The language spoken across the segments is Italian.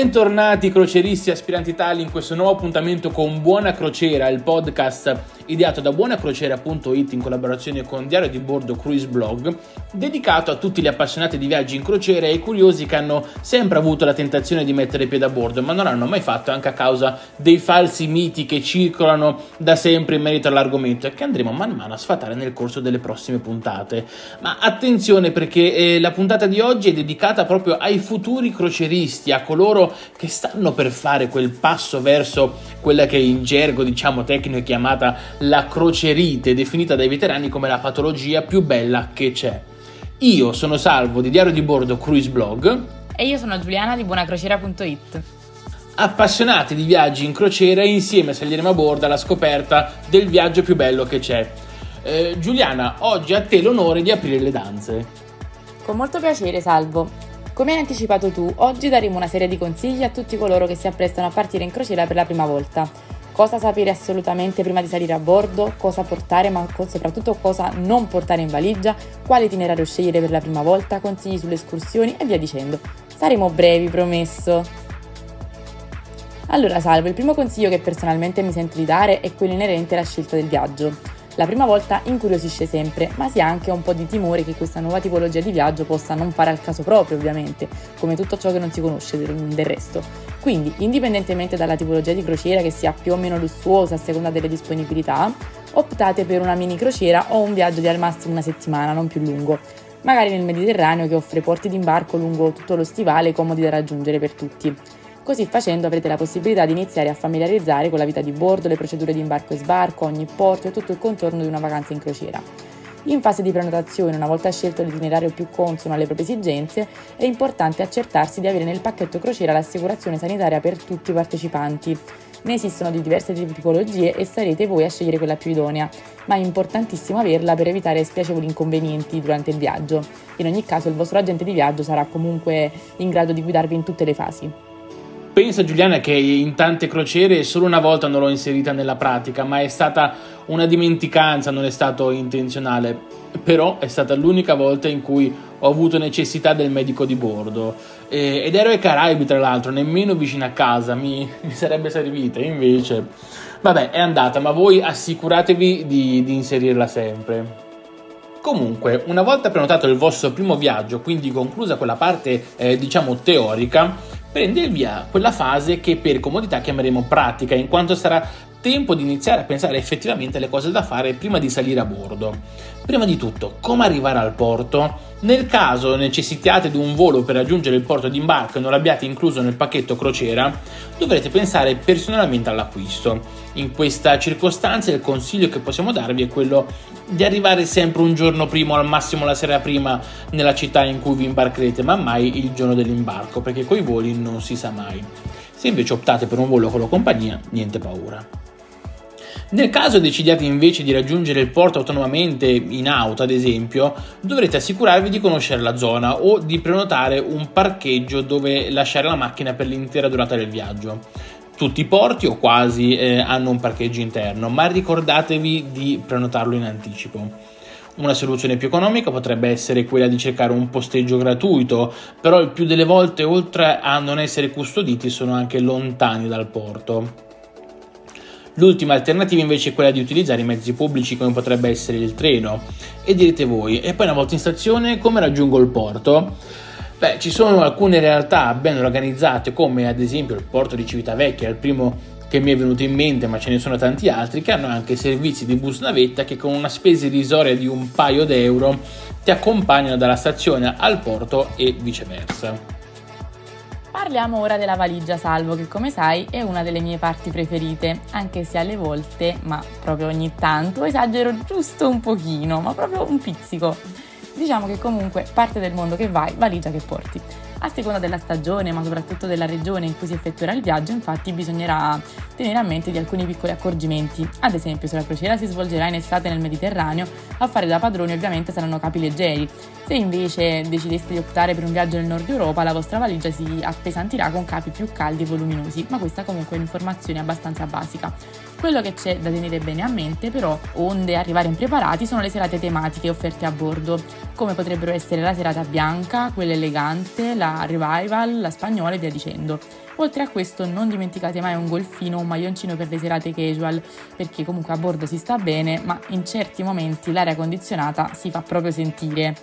Bentornati croceristi aspiranti tali in questo nuovo appuntamento con Buona Crociera, il podcast ideato da buonacrociera.it in collaborazione con Diario di Bordo Cruise Blog, dedicato a tutti gli appassionati di viaggi in crociera e ai curiosi che hanno sempre avuto la tentazione di mettere piede a bordo, ma non l'hanno mai fatto anche a causa dei falsi miti che circolano da sempre in merito all'argomento e che andremo man mano a sfatare nel corso delle prossime puntate. Ma attenzione perché eh, la puntata di oggi è dedicata proprio ai futuri croceristi, a coloro che stanno per fare quel passo verso quella che in gergo diciamo tecnico è chiamata la crocerite, definita dai veterani come la patologia più bella che c'è. Io sono Salvo di Diario di Bordo Cruise Blog. E io sono Giuliana di buonacrociera.it. Appassionati di viaggi in crociera, insieme saliremo a bordo alla scoperta del viaggio più bello che c'è. Eh, Giuliana, oggi a te l'onore di aprire le danze. Con molto piacere, Salvo. Come hai anticipato tu, oggi daremo una serie di consigli a tutti coloro che si apprestano a partire in crociera per la prima volta. Cosa sapere assolutamente prima di salire a bordo, cosa portare ma soprattutto cosa non portare in valigia, quale itinerario scegliere per la prima volta, consigli sulle escursioni e via dicendo. Saremo brevi, promesso. Allora, salvo, il primo consiglio che personalmente mi sento di dare è quello inerente alla scelta del viaggio. La prima volta incuriosisce sempre, ma si ha anche un po' di timore che questa nuova tipologia di viaggio possa non fare al caso proprio, ovviamente, come tutto ciò che non si conosce del, resto. Quindi, indipendentemente dalla tipologia di crociera che sia più o meno lussuosa a seconda delle disponibilità, optate per una mini crociera o un viaggio di al massimo una settimana, non più lungo magari nel Mediterraneo che offre porti d'imbarco lungo tutto lo stivale comodi da raggiungere per tutti. Così facendo avrete la possibilità di iniziare a familiarizzare con la vita di bordo, le procedure di imbarco e sbarco, ogni porto e tutto il contorno di una vacanza in crociera. In fase di prenotazione, una volta scelto l'itinerario più consono alle proprie esigenze, è importante accertarsi di avere nel pacchetto crociera l'assicurazione sanitaria per tutti i partecipanti. Ne esistono di diverse tipologie e sarete voi a scegliere quella più idonea, ma è importantissimo averla per evitare spiacevoli inconvenienti durante il viaggio. In ogni caso il vostro agente di viaggio sarà comunque in grado di guidarvi in tutte le fasi. Pensa Giuliana che in tante crociere solo una volta non l'ho inserita nella pratica, ma è stata una dimenticanza, non è stato intenzionale. Però è stata l'unica volta in cui ho avuto necessità del medico di bordo. Eh, ed ero ai Caraibi, tra l'altro, nemmeno vicino a casa, mi, mi sarebbe servita. Invece, vabbè, è andata, ma voi assicuratevi di, di inserirla sempre. Comunque, una volta prenotato il vostro primo viaggio, quindi conclusa quella parte eh, diciamo teorica, prende il via quella fase che per comodità chiameremo pratica, in quanto sarà tempo di iniziare a pensare effettivamente alle cose da fare prima di salire a bordo. Prima di tutto, come arrivare al porto? Nel caso necessitiate di un volo per raggiungere il porto di imbarco e non l'abbiate incluso nel pacchetto crociera, dovrete pensare personalmente all'acquisto. In questa circostanza il consiglio che possiamo darvi è quello di arrivare sempre un giorno prima o al massimo la sera prima nella città in cui vi imbarcherete, ma mai il giorno dell'imbarco, perché coi voli non si sa mai. Se invece optate per un volo con la compagnia, niente paura. Nel caso decidiate invece di raggiungere il porto autonomamente in auto, ad esempio, dovrete assicurarvi di conoscere la zona o di prenotare un parcheggio dove lasciare la macchina per l'intera durata del viaggio. Tutti i porti o quasi eh, hanno un parcheggio interno, ma ricordatevi di prenotarlo in anticipo. Una soluzione più economica potrebbe essere quella di cercare un posteggio gratuito, però il più delle volte oltre a non essere custoditi sono anche lontani dal porto. L'ultima alternativa invece è quella di utilizzare i mezzi pubblici come potrebbe essere il treno. E direte voi, e poi una volta in stazione come raggiungo il porto? Beh, ci sono alcune realtà ben organizzate come ad esempio il porto di Civitavecchia, il primo che mi è venuto in mente, ma ce ne sono tanti altri, che hanno anche servizi di bus navetta che con una spesa irrisoria di un paio d'euro ti accompagnano dalla stazione al porto e viceversa. Parliamo ora della valigia salvo che come sai è una delle mie parti preferite, anche se alle volte, ma proprio ogni tanto, esagero giusto un pochino, ma proprio un pizzico. Diciamo che comunque parte del mondo che vai, valigia che porti. A seconda della stagione, ma soprattutto della regione in cui si effettuerà il viaggio, infatti bisognerà tenere a mente di alcuni piccoli accorgimenti. Ad esempio, se la crociera si svolgerà in estate nel Mediterraneo, a fare da padroni ovviamente saranno capi leggeri. Se invece decideste di optare per un viaggio nel nord Europa, la vostra valigia si appesantirà con capi più caldi e voluminosi, ma questa comunque è un'informazione abbastanza basica. Quello che c'è da tenere bene a mente, però, onde arrivare impreparati, sono le serate tematiche offerte a bordo, come potrebbero essere la serata bianca, quella elegante, la revival, la spagnola e via dicendo. Oltre a questo non dimenticate mai un golfino o un maglioncino per le serate casual, perché comunque a bordo si sta bene, ma in certi momenti l'aria condizionata si fa proprio sentire.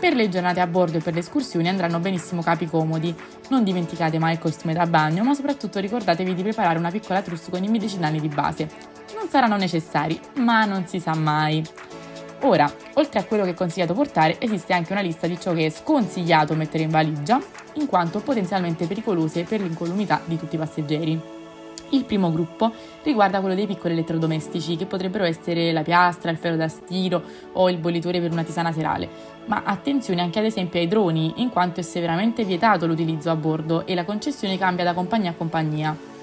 Per le giornate a bordo e per le escursioni andranno benissimo capi comodi. Non dimenticate mai il costume da bagno, ma soprattutto ricordatevi di preparare una piccola trousse con i medicinali di base. Non saranno necessari, ma non si sa mai. Ora, oltre a quello che è consigliato portare, esiste anche una lista di ciò che è sconsigliato mettere in valigia, in quanto potenzialmente pericolose per l'incolumità di tutti i passeggeri. Il primo gruppo riguarda quello dei piccoli elettrodomestici, che potrebbero essere la piastra, il ferro da stiro o il bollitore per una tisana serale. Ma attenzione anche ad esempio ai droni, in quanto è severamente vietato l'utilizzo a bordo e la concessione cambia da compagnia a compagnia.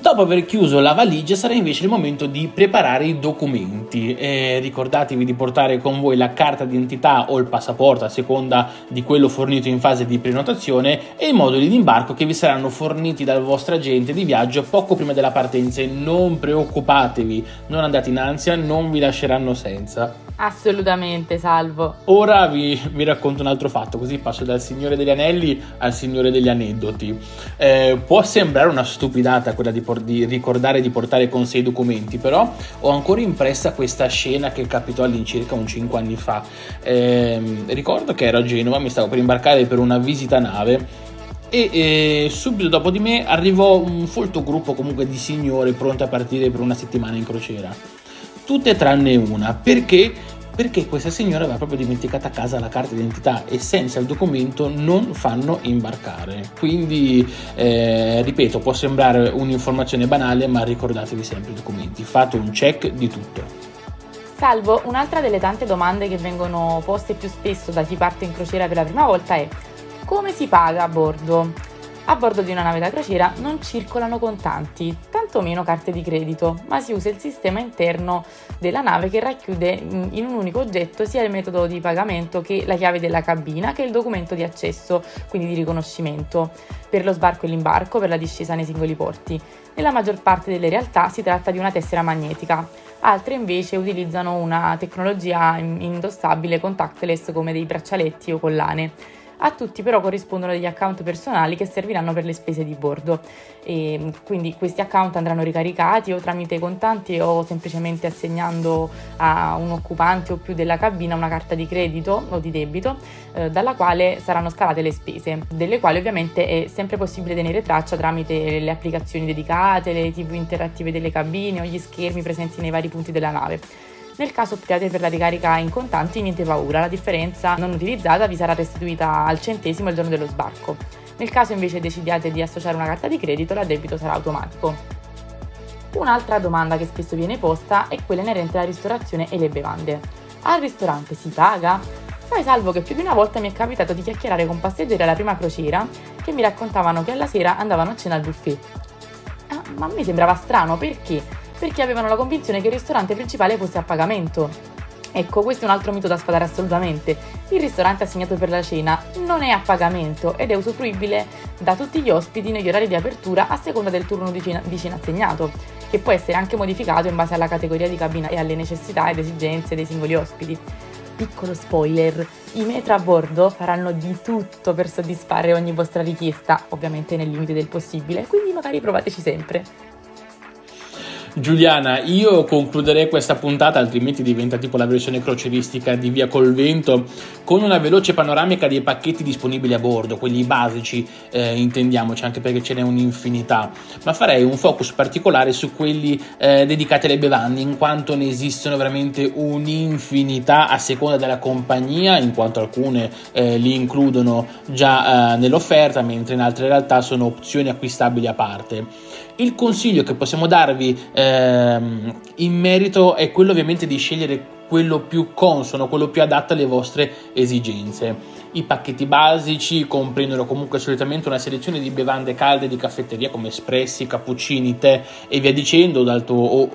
Dopo aver chiuso la valigia sarà invece il momento di preparare i documenti. Eh, ricordatevi di portare con voi la carta d'identità o il passaporto a seconda di quello fornito in fase di prenotazione e i moduli di imbarco che vi saranno forniti dal vostro agente di viaggio poco prima della partenza. Non preoccupatevi, non andate in ansia, non vi lasceranno senza. Assolutamente, salvo. Ora vi, vi, racconto un altro fatto, così passo dal Signore degli Anelli al Signore degli Aneddoti. Eh, può sembrare una stupidata quella di, por- di, ricordare di portare con sé i documenti, però ho ancora impressa questa scena che capitò all'incirca un 5 anni fa. Eh, ricordo che ero a Genova, mi stavo per imbarcare per una visita nave e eh, subito dopo di me arrivò un folto gruppo comunque di signore pronti a partire per una settimana in crociera. Tutte tranne una, perché perché questa signora aveva proprio dimenticato a casa la carta d'identità e senza il documento non fanno imbarcare. Quindi, eh, ripeto, può sembrare un'informazione banale, ma ricordatevi sempre i documenti, fate un check di tutto. Salvo, un'altra delle tante domande che vengono poste più spesso da chi parte in crociera per la prima volta è come si paga a bordo? A bordo di una nave da crociera non circolano contanti, tantomeno carte di credito, ma si usa il sistema interno della nave che racchiude in un unico oggetto sia il metodo di pagamento che la chiave della cabina che il documento di accesso, quindi di riconoscimento, per lo sbarco e l'imbarco, per la discesa nei singoli porti. Nella maggior parte delle realtà si tratta di una tessera magnetica, altre invece utilizzano una tecnologia indossabile contactless come dei braccialetti o collane. A tutti però corrispondono degli account personali che serviranno per le spese di bordo. E quindi questi account andranno ricaricati o tramite contanti o semplicemente assegnando a un occupante o più della cabina una carta di credito o di debito eh, dalla quale saranno scalate le spese, delle quali ovviamente è sempre possibile tenere traccia tramite le applicazioni dedicate, le tv interattive delle cabine o gli schermi presenti nei vari punti della nave. Nel caso optiate per la ricarica in contanti, niente paura, la differenza non utilizzata vi sarà restituita al centesimo il giorno dello sbarco. Nel caso invece decidiate di associare una carta di credito, l'addebito sarà automatico. Un'altra domanda che spesso viene posta è quella inerente alla ristorazione e le bevande. Al ristorante si paga? Fai salvo che più di una volta mi è capitato di chiacchierare con passeggeri alla prima crociera che mi raccontavano che alla sera andavano a cena al buffet. Ah, ma a me sembrava strano perché perché avevano la convinzione che il ristorante principale fosse a pagamento. Ecco, questo è un altro mito da sfatare assolutamente. Il ristorante assegnato per la cena non è a pagamento ed è usufruibile da tutti gli ospiti negli orari di apertura a seconda del turno di cena, di cena assegnato, che può essere anche modificato in base alla categoria di cabina e alle necessità ed esigenze dei singoli ospiti. Piccolo spoiler, i metro a bordo faranno di tutto per soddisfare ogni vostra richiesta, ovviamente nel limite del possibile, quindi magari provateci sempre. Giuliana, io concluderei questa puntata, altrimenti diventa tipo la versione croceristica di Via col Vento, con una veloce panoramica dei pacchetti disponibili a bordo, quelli basici, eh, intendiamoci, anche perché ce n'è un'infinità, ma farei un focus particolare su quelli eh, dedicati alle bevande, in quanto ne esistono veramente un'infinità a seconda della compagnia, in quanto alcune eh, li includono già eh, nell'offerta, mentre in altre realtà sono opzioni acquistabili a parte. Il consiglio che possiamo darvi ehm, in merito è quello ovviamente di scegliere quello più consono, quello più adatto alle vostre esigenze. I pacchetti basici comprendono comunque solitamente una selezione di bevande calde di caffetteria come espressi, cappuccini, tè e via dicendo,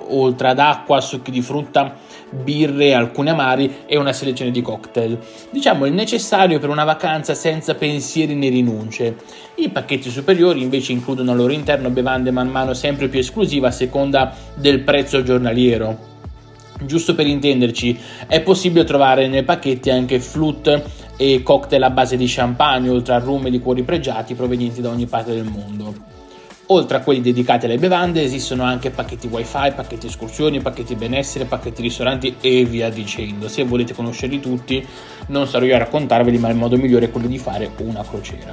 oltre ad acqua, succhi di frutta, birre, alcuni amari e una selezione di cocktail. Diciamo il necessario per una vacanza senza pensieri né rinunce. I pacchetti superiori invece includono al loro interno bevande man mano sempre più esclusive a seconda del prezzo giornaliero. Giusto per intenderci, è possibile trovare nei pacchetti anche flute e cocktail a base di champagne, oltre a rum e liquori pregiati provenienti da ogni parte del mondo. Oltre a quelli dedicati alle bevande esistono anche pacchetti wifi, pacchetti escursioni, pacchetti benessere, pacchetti ristoranti e via dicendo. Se volete conoscerli tutti non sarò io a raccontarveli ma il modo migliore è quello di fare una crociera.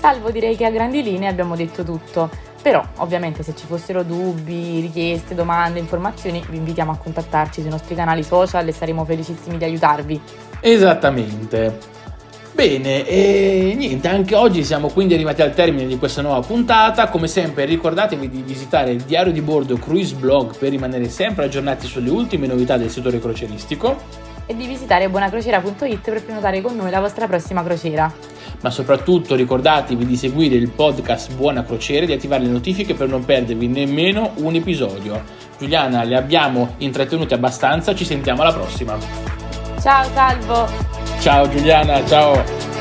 Salvo direi che a grandi linee abbiamo detto tutto, però ovviamente se ci fossero dubbi, richieste, domande, informazioni vi invitiamo a contattarci sui nostri canali social e saremo felicissimi di aiutarvi. Esattamente. Bene, e niente, anche oggi siamo quindi arrivati al termine di questa nuova puntata. Come sempre ricordatevi di visitare il diario di bordo Cruise Blog per rimanere sempre aggiornati sulle ultime novità del settore croceristico. E di visitare buonacrociera.it per prenotare con noi la vostra prossima crociera. Ma soprattutto ricordatevi di seguire il podcast Buona Crociera e di attivare le notifiche per non perdervi nemmeno un episodio. Giuliana, le abbiamo intrattenute abbastanza, ci sentiamo alla prossima. Ciao Salvo! Ciao Giuliana, ciao.